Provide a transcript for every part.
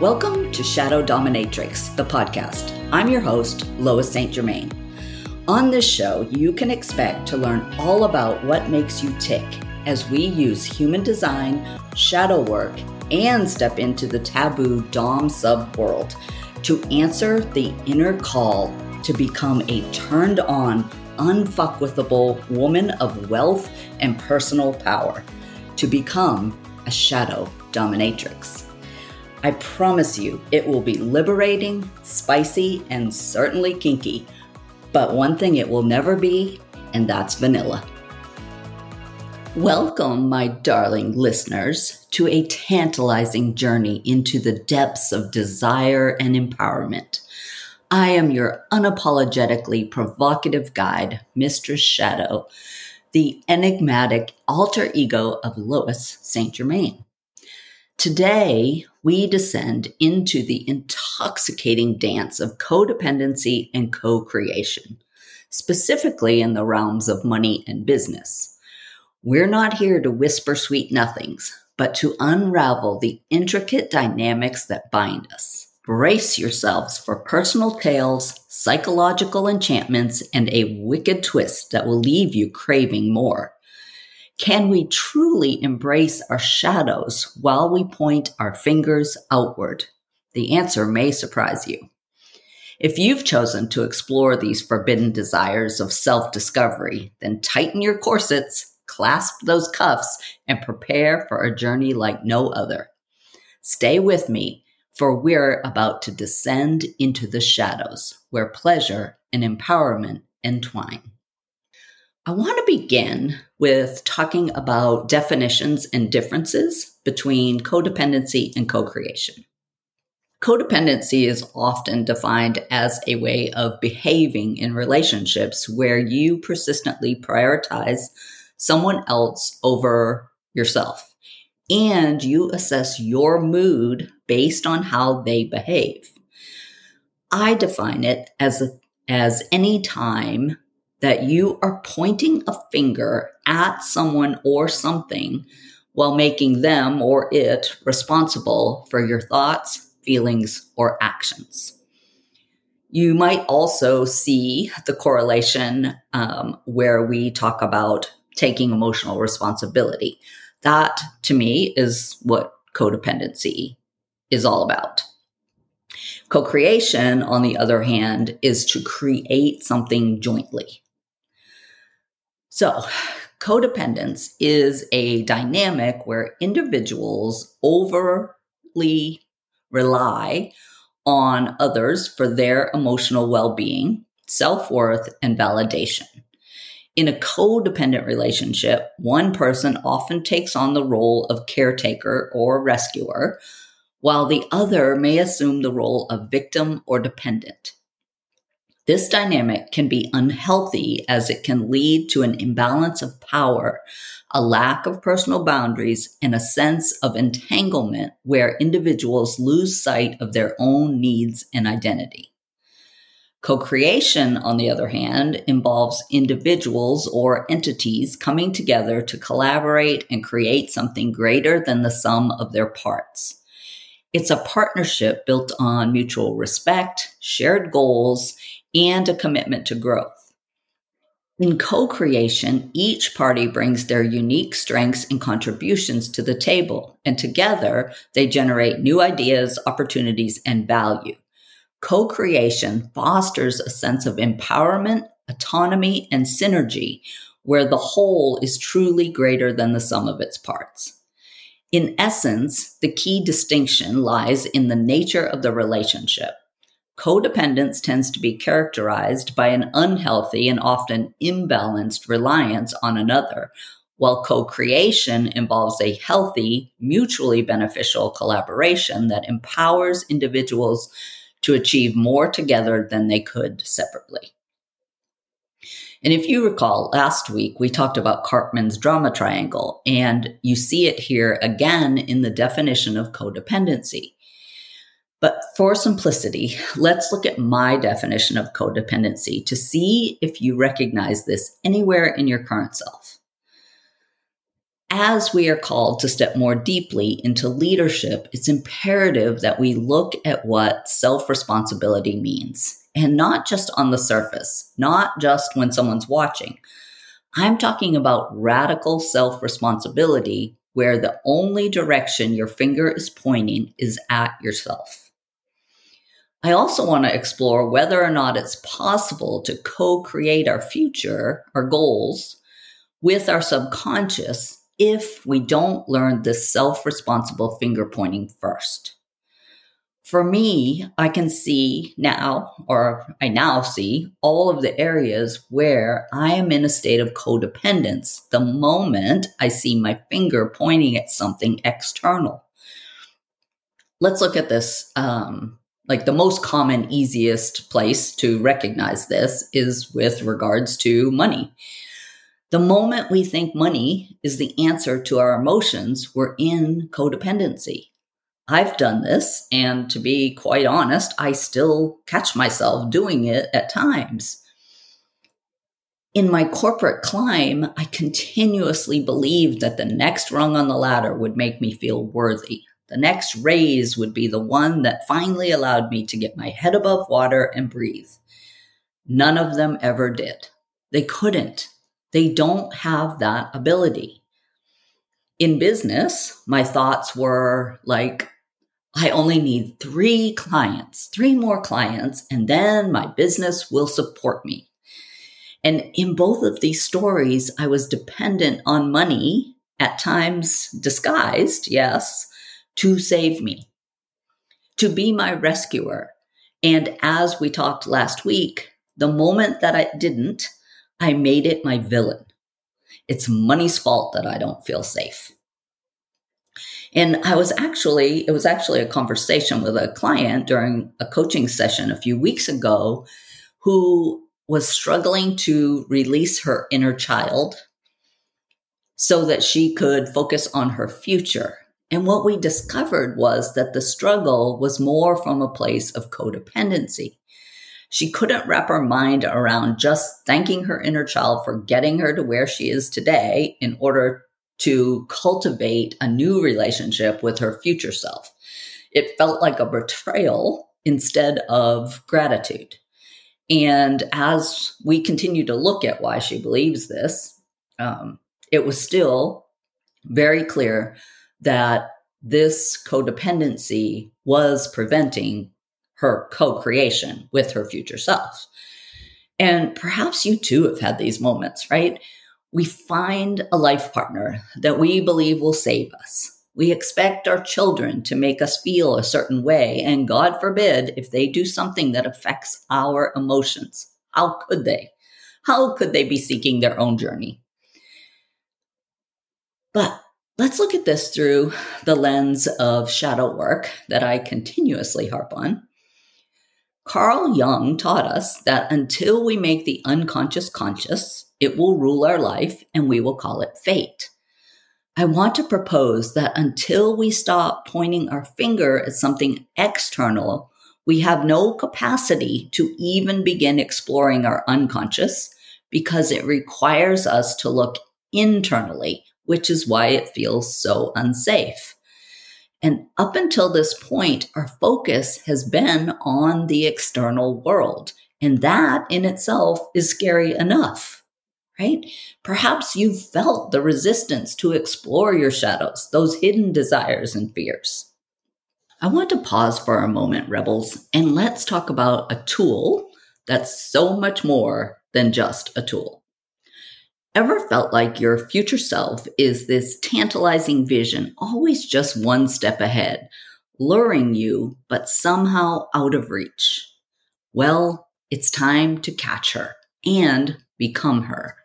Welcome to Shadow Dominatrix, the podcast. I'm your host, Lois St. Germain. On this show, you can expect to learn all about what makes you tick as we use human design, shadow work, and step into the taboo Dom sub world to answer the inner call to become a turned on, unfuckwithable woman of wealth and personal power, to become a shadow dominatrix. I promise you, it will be liberating, spicy, and certainly kinky. But one thing it will never be, and that's vanilla. Welcome, my darling listeners, to a tantalizing journey into the depths of desire and empowerment. I am your unapologetically provocative guide, Mistress Shadow, the enigmatic alter ego of Lois St. Germain. Today, we descend into the intoxicating dance of codependency and co creation, specifically in the realms of money and business. We're not here to whisper sweet nothings, but to unravel the intricate dynamics that bind us. Brace yourselves for personal tales, psychological enchantments, and a wicked twist that will leave you craving more. Can we truly embrace our shadows while we point our fingers outward? The answer may surprise you. If you've chosen to explore these forbidden desires of self discovery, then tighten your corsets, clasp those cuffs, and prepare for a journey like no other. Stay with me, for we're about to descend into the shadows where pleasure and empowerment entwine. I want to begin with talking about definitions and differences between codependency and co creation. Codependency is often defined as a way of behaving in relationships where you persistently prioritize someone else over yourself and you assess your mood based on how they behave. I define it as, as any time that you are pointing a finger at someone or something while making them or it responsible for your thoughts, feelings, or actions. You might also see the correlation um, where we talk about taking emotional responsibility. That, to me, is what codependency is all about. Co creation, on the other hand, is to create something jointly. So, codependence is a dynamic where individuals overly rely on others for their emotional well being, self worth, and validation. In a codependent relationship, one person often takes on the role of caretaker or rescuer, while the other may assume the role of victim or dependent. This dynamic can be unhealthy as it can lead to an imbalance of power, a lack of personal boundaries, and a sense of entanglement where individuals lose sight of their own needs and identity. Co creation, on the other hand, involves individuals or entities coming together to collaborate and create something greater than the sum of their parts. It's a partnership built on mutual respect, shared goals, and a commitment to growth. In co creation, each party brings their unique strengths and contributions to the table, and together they generate new ideas, opportunities, and value. Co creation fosters a sense of empowerment, autonomy, and synergy, where the whole is truly greater than the sum of its parts. In essence, the key distinction lies in the nature of the relationship. Codependence tends to be characterized by an unhealthy and often imbalanced reliance on another, while co creation involves a healthy, mutually beneficial collaboration that empowers individuals to achieve more together than they could separately. And if you recall, last week we talked about Karpman's drama triangle, and you see it here again in the definition of codependency. But for simplicity, let's look at my definition of codependency to see if you recognize this anywhere in your current self. As we are called to step more deeply into leadership, it's imperative that we look at what self responsibility means and not just on the surface, not just when someone's watching. I'm talking about radical self responsibility where the only direction your finger is pointing is at yourself. I also want to explore whether or not it's possible to co create our future, our goals, with our subconscious if we don't learn this self responsible finger pointing first. For me, I can see now, or I now see all of the areas where I am in a state of codependence the moment I see my finger pointing at something external. Let's look at this. Um, like the most common, easiest place to recognize this is with regards to money. The moment we think money is the answer to our emotions, we're in codependency. I've done this, and to be quite honest, I still catch myself doing it at times. In my corporate climb, I continuously believed that the next rung on the ladder would make me feel worthy. The next raise would be the one that finally allowed me to get my head above water and breathe. None of them ever did. They couldn't. They don't have that ability. In business, my thoughts were like, I only need three clients, three more clients, and then my business will support me. And in both of these stories, I was dependent on money, at times disguised, yes, to save me, to be my rescuer. And as we talked last week, the moment that I didn't, I made it my villain. It's money's fault that I don't feel safe. And I was actually, it was actually a conversation with a client during a coaching session a few weeks ago who was struggling to release her inner child so that she could focus on her future. And what we discovered was that the struggle was more from a place of codependency. She couldn't wrap her mind around just thanking her inner child for getting her to where she is today in order to cultivate a new relationship with her future self. It felt like a betrayal instead of gratitude. And as we continue to look at why she believes this, um, it was still very clear that this codependency was preventing her co creation with her future self. And perhaps you too have had these moments, right? We find a life partner that we believe will save us. We expect our children to make us feel a certain way, and God forbid if they do something that affects our emotions. How could they? How could they be seeking their own journey? But let's look at this through the lens of shadow work that I continuously harp on. Carl Jung taught us that until we make the unconscious conscious, it will rule our life and we will call it fate. I want to propose that until we stop pointing our finger at something external, we have no capacity to even begin exploring our unconscious because it requires us to look internally, which is why it feels so unsafe. And up until this point, our focus has been on the external world. And that in itself is scary enough, right? Perhaps you've felt the resistance to explore your shadows, those hidden desires and fears. I want to pause for a moment, rebels, and let's talk about a tool that's so much more than just a tool. Ever felt like your future self is this tantalizing vision, always just one step ahead, luring you, but somehow out of reach? Well, it's time to catch her and become her.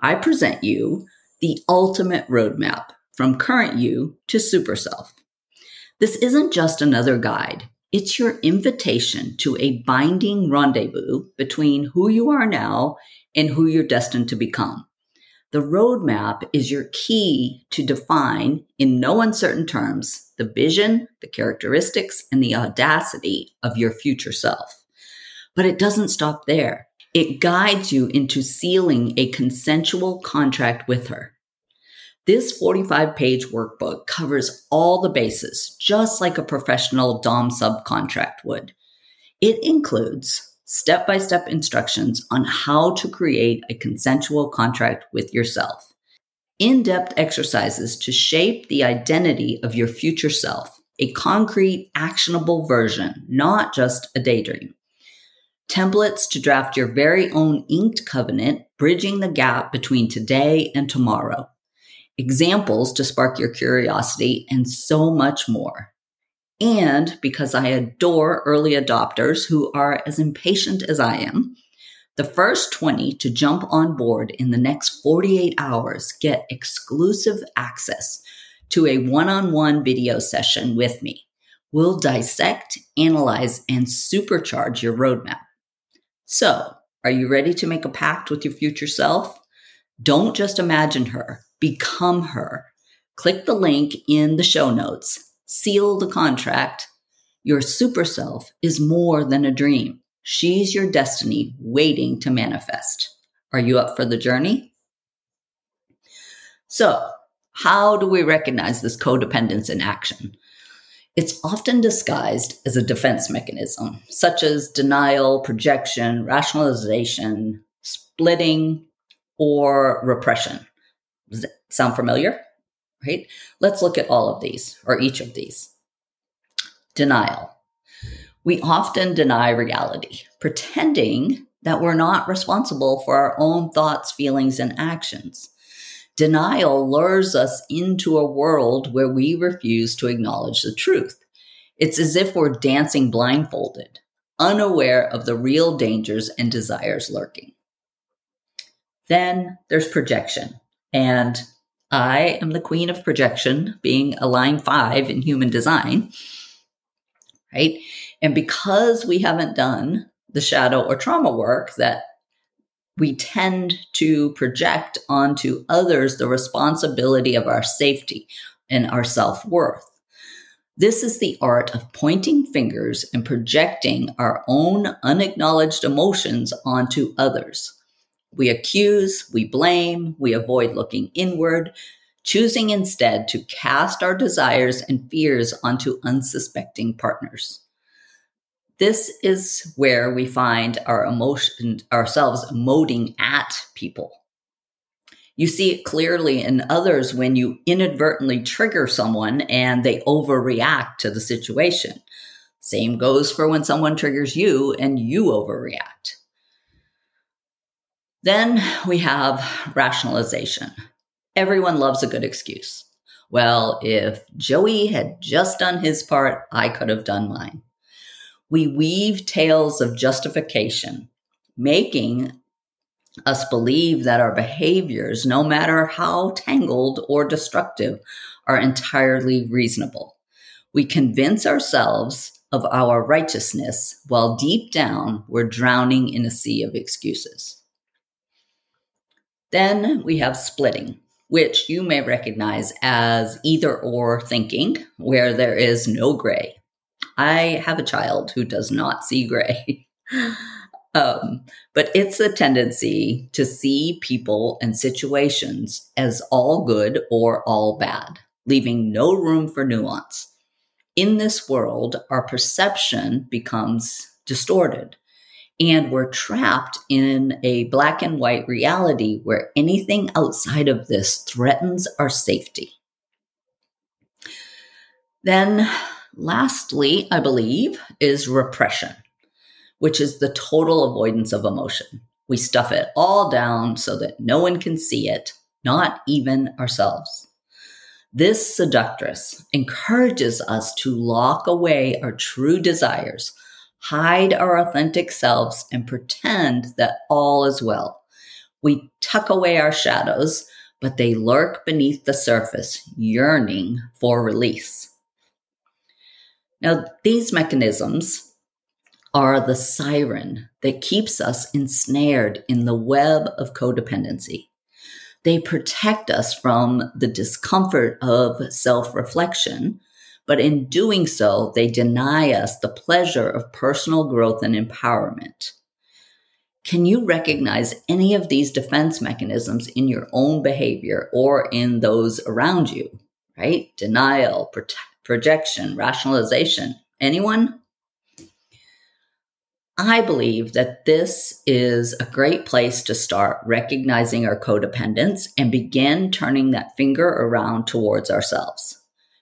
I present you the ultimate roadmap from current you to super self. This isn't just another guide. It's your invitation to a binding rendezvous between who you are now and who you're destined to become. The roadmap is your key to define, in no uncertain terms, the vision, the characteristics, and the audacity of your future self. But it doesn't stop there. It guides you into sealing a consensual contract with her. This 45 page workbook covers all the bases, just like a professional DOM subcontract would. It includes step by step instructions on how to create a consensual contract with yourself, in depth exercises to shape the identity of your future self, a concrete, actionable version, not just a daydream. Templates to draft your very own inked covenant, bridging the gap between today and tomorrow. Examples to spark your curiosity, and so much more. And because I adore early adopters who are as impatient as I am, the first 20 to jump on board in the next 48 hours get exclusive access to a one on one video session with me. We'll dissect, analyze, and supercharge your roadmap. So, are you ready to make a pact with your future self? Don't just imagine her, become her. Click the link in the show notes seal the contract. Your super self is more than a dream. She's your destiny waiting to manifest. Are you up for the journey? So, how do we recognize this codependence in action? It's often disguised as a defense mechanism, such as denial, projection, rationalization, splitting, or repression. Does that sound familiar? Right? Let's look at all of these or each of these. Denial. We often deny reality, pretending that we're not responsible for our own thoughts, feelings, and actions. Denial lures us into a world where we refuse to acknowledge the truth. It's as if we're dancing blindfolded, unaware of the real dangers and desires lurking. Then there's projection. And I am the queen of projection, being a line five in human design, right? And because we haven't done the shadow or trauma work that we tend to project onto others the responsibility of our safety and our self worth. This is the art of pointing fingers and projecting our own unacknowledged emotions onto others. We accuse, we blame, we avoid looking inward, choosing instead to cast our desires and fears onto unsuspecting partners. This is where we find our emotion, ourselves emoting at people. You see it clearly in others when you inadvertently trigger someone and they overreact to the situation. Same goes for when someone triggers you and you overreact. Then we have rationalization. Everyone loves a good excuse. Well, if Joey had just done his part, I could have done mine. We weave tales of justification, making us believe that our behaviors, no matter how tangled or destructive, are entirely reasonable. We convince ourselves of our righteousness while deep down we're drowning in a sea of excuses. Then we have splitting, which you may recognize as either or thinking, where there is no gray. I have a child who does not see gray. um, but it's a tendency to see people and situations as all good or all bad, leaving no room for nuance. In this world, our perception becomes distorted and we're trapped in a black and white reality where anything outside of this threatens our safety. Then, lastly, I believe, is repression, which is the total avoidance of emotion. We stuff it all down so that no one can see it, not even ourselves. This seductress encourages us to lock away our true desires hide our authentic selves, and pretend that all is well. We tuck away our shadows, but they lurk beneath the surface, yearning for release. Now, these mechanisms are the siren that keeps us ensnared in the web of codependency. They protect us from the discomfort of self reflection but in doing so, they deny us the pleasure of personal growth and empowerment. Can you recognize any of these defense mechanisms in your own behavior or in those around you? Right? Denial, pro- projection, rationalization. Anyone? I believe that this is a great place to start recognizing our codependence and begin turning that finger around towards ourselves.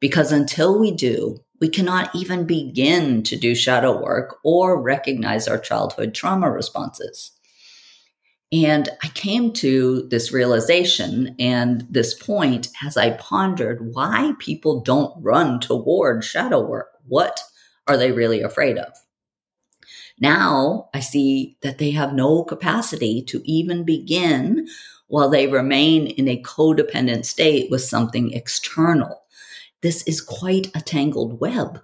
Because until we do, we cannot even begin to do shadow work or recognize our childhood trauma responses. And I came to this realization and this point as I pondered why people don't run toward shadow work. What are they really afraid of? Now I see that they have no capacity to even begin while they remain in a codependent state with something external. This is quite a tangled web.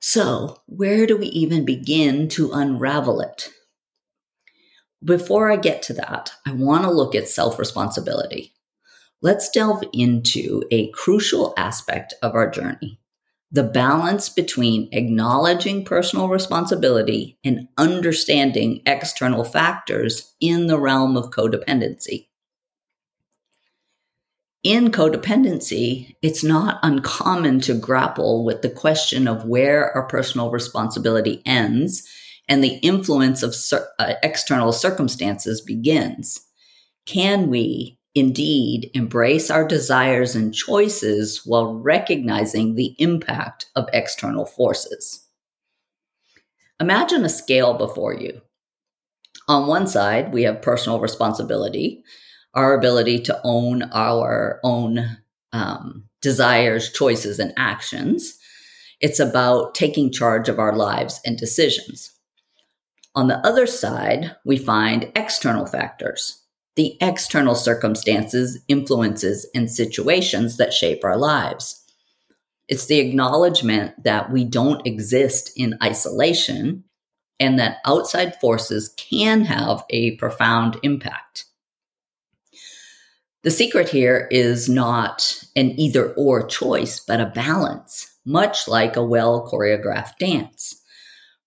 So, where do we even begin to unravel it? Before I get to that, I want to look at self responsibility. Let's delve into a crucial aspect of our journey the balance between acknowledging personal responsibility and understanding external factors in the realm of codependency. In codependency, it's not uncommon to grapple with the question of where our personal responsibility ends and the influence of uh, external circumstances begins. Can we indeed embrace our desires and choices while recognizing the impact of external forces. Imagine a scale before you. On one side, we have personal responsibility, our ability to own our own um, desires, choices, and actions. It's about taking charge of our lives and decisions. On the other side, we find external factors, the external circumstances, influences, and situations that shape our lives. It's the acknowledgement that we don't exist in isolation and that outside forces can have a profound impact. The secret here is not an either or choice, but a balance, much like a well choreographed dance.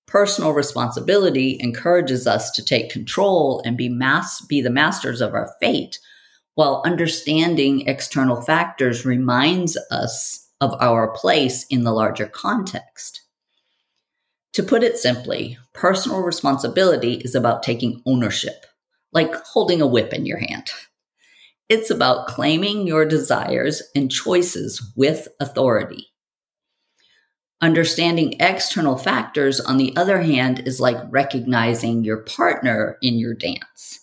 Personal responsibility encourages us to take control and be mass be the masters of our fate, while understanding external factors reminds us of our place in the larger context. To put it simply, personal responsibility is about taking ownership, like holding a whip in your hand. It's about claiming your desires and choices with authority. Understanding external factors, on the other hand, is like recognizing your partner in your dance.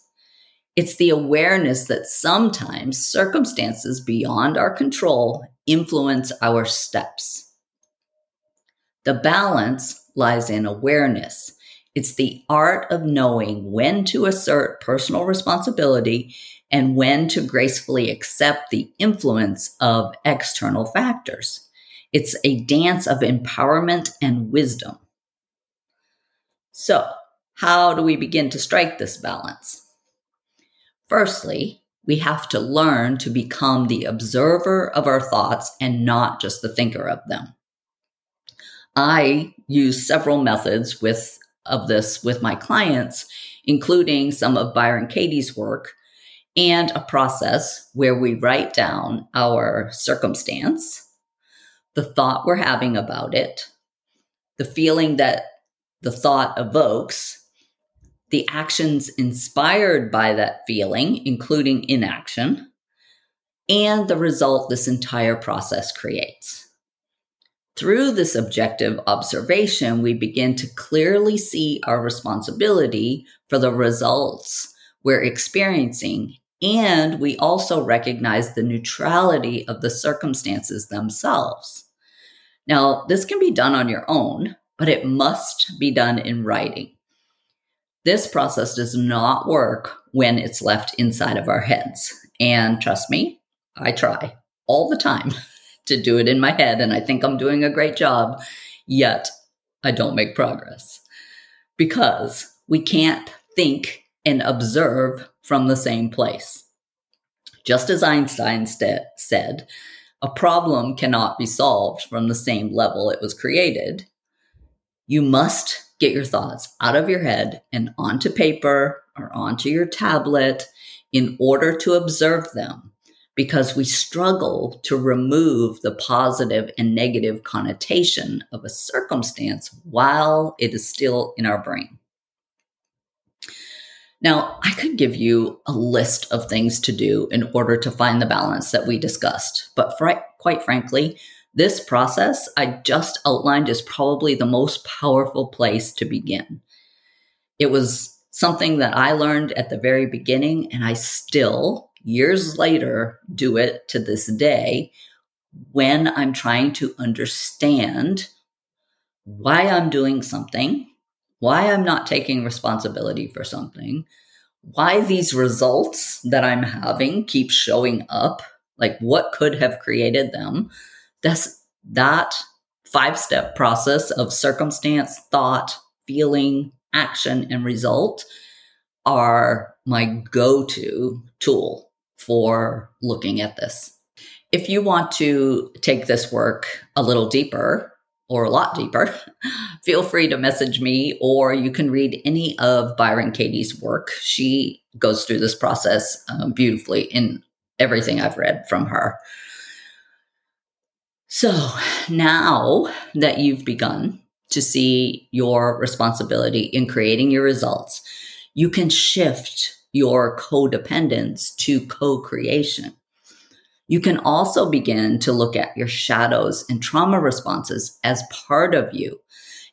It's the awareness that sometimes circumstances beyond our control influence our steps. The balance lies in awareness. It's the art of knowing when to assert personal responsibility and when to gracefully accept the influence of external factors. It's a dance of empowerment and wisdom. So, how do we begin to strike this balance? Firstly, we have to learn to become the observer of our thoughts and not just the thinker of them. I use several methods with of this with my clients, including some of Byron Katie's work and a process where we write down our circumstance, the thought we're having about it, the feeling that the thought evokes, the actions inspired by that feeling, including inaction, and the result this entire process creates. Through this objective observation, we begin to clearly see our responsibility for the results we're experiencing, and we also recognize the neutrality of the circumstances themselves. Now, this can be done on your own, but it must be done in writing. This process does not work when it's left inside of our heads. And trust me, I try all the time to do it in my head, and I think I'm doing a great job, yet I don't make progress because we can't think and observe from the same place. Just as Einstein st- said, a problem cannot be solved from the same level it was created. You must get your thoughts out of your head and onto paper or onto your tablet in order to observe them because we struggle to remove the positive and negative connotation of a circumstance while it is still in our brain. Now, I could give you a list of things to do in order to find the balance that we discussed, but fr- quite frankly, this process I just outlined is probably the most powerful place to begin. It was something that I learned at the very beginning, and I still, years later, do it to this day when I'm trying to understand why I'm doing something, why I'm not taking responsibility for something, why these results that I'm having keep showing up, like what could have created them that's that five step process of circumstance, thought, feeling, action, and result are my go to tool for looking at this. If you want to take this work a little deeper or a lot deeper, feel free to message me or you can read any of Byron Katie's work. She goes through this process um, beautifully in everything I've read from her. So now that you've begun to see your responsibility in creating your results, you can shift your codependence to co creation. You can also begin to look at your shadows and trauma responses as part of you,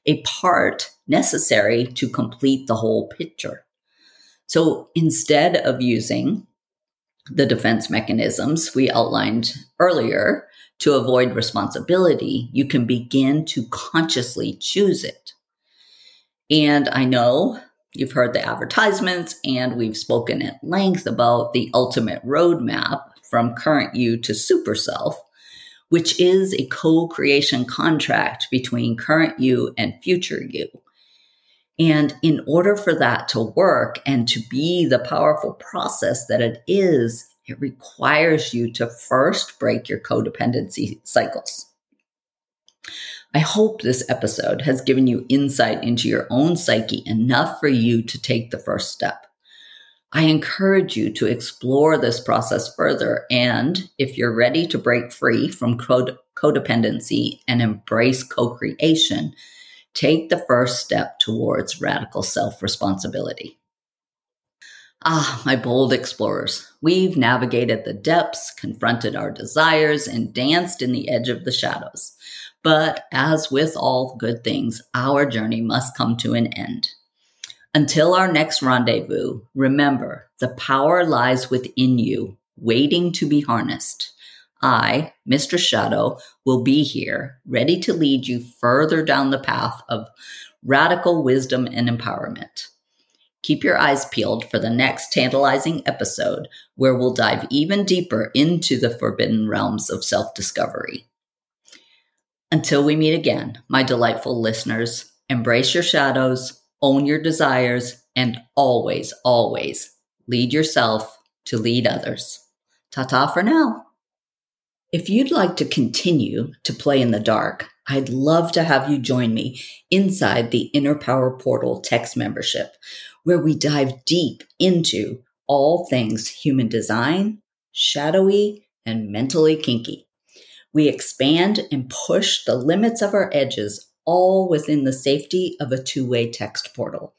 a part necessary to complete the whole picture. So instead of using the defense mechanisms we outlined earlier, to avoid responsibility, you can begin to consciously choose it. And I know you've heard the advertisements and we've spoken at length about the ultimate roadmap from current you to super self, which is a co creation contract between current you and future you. And in order for that to work and to be the powerful process that it is, it requires you to first break your codependency cycles. I hope this episode has given you insight into your own psyche enough for you to take the first step. I encourage you to explore this process further. And if you're ready to break free from code- codependency and embrace co creation, take the first step towards radical self responsibility. Ah, my bold explorers, we've navigated the depths, confronted our desires, and danced in the edge of the shadows. But as with all good things, our journey must come to an end. Until our next rendezvous, remember the power lies within you, waiting to be harnessed. I, Mistress Shadow, will be here, ready to lead you further down the path of radical wisdom and empowerment. Keep your eyes peeled for the next tantalizing episode where we'll dive even deeper into the forbidden realms of self discovery. Until we meet again, my delightful listeners, embrace your shadows, own your desires, and always, always lead yourself to lead others. Ta ta for now. If you'd like to continue to play in the dark, I'd love to have you join me inside the Inner Power Portal text membership, where we dive deep into all things human design, shadowy, and mentally kinky. We expand and push the limits of our edges, all within the safety of a two way text portal.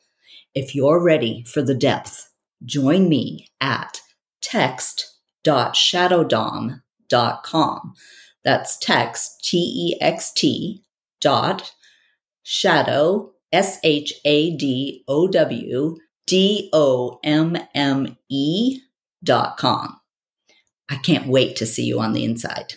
If you're ready for the depth, join me at text.shadowdomme.com. That's text, T E X T dot shadow S H A D O W D O M M E dot com. I can't wait to see you on the inside.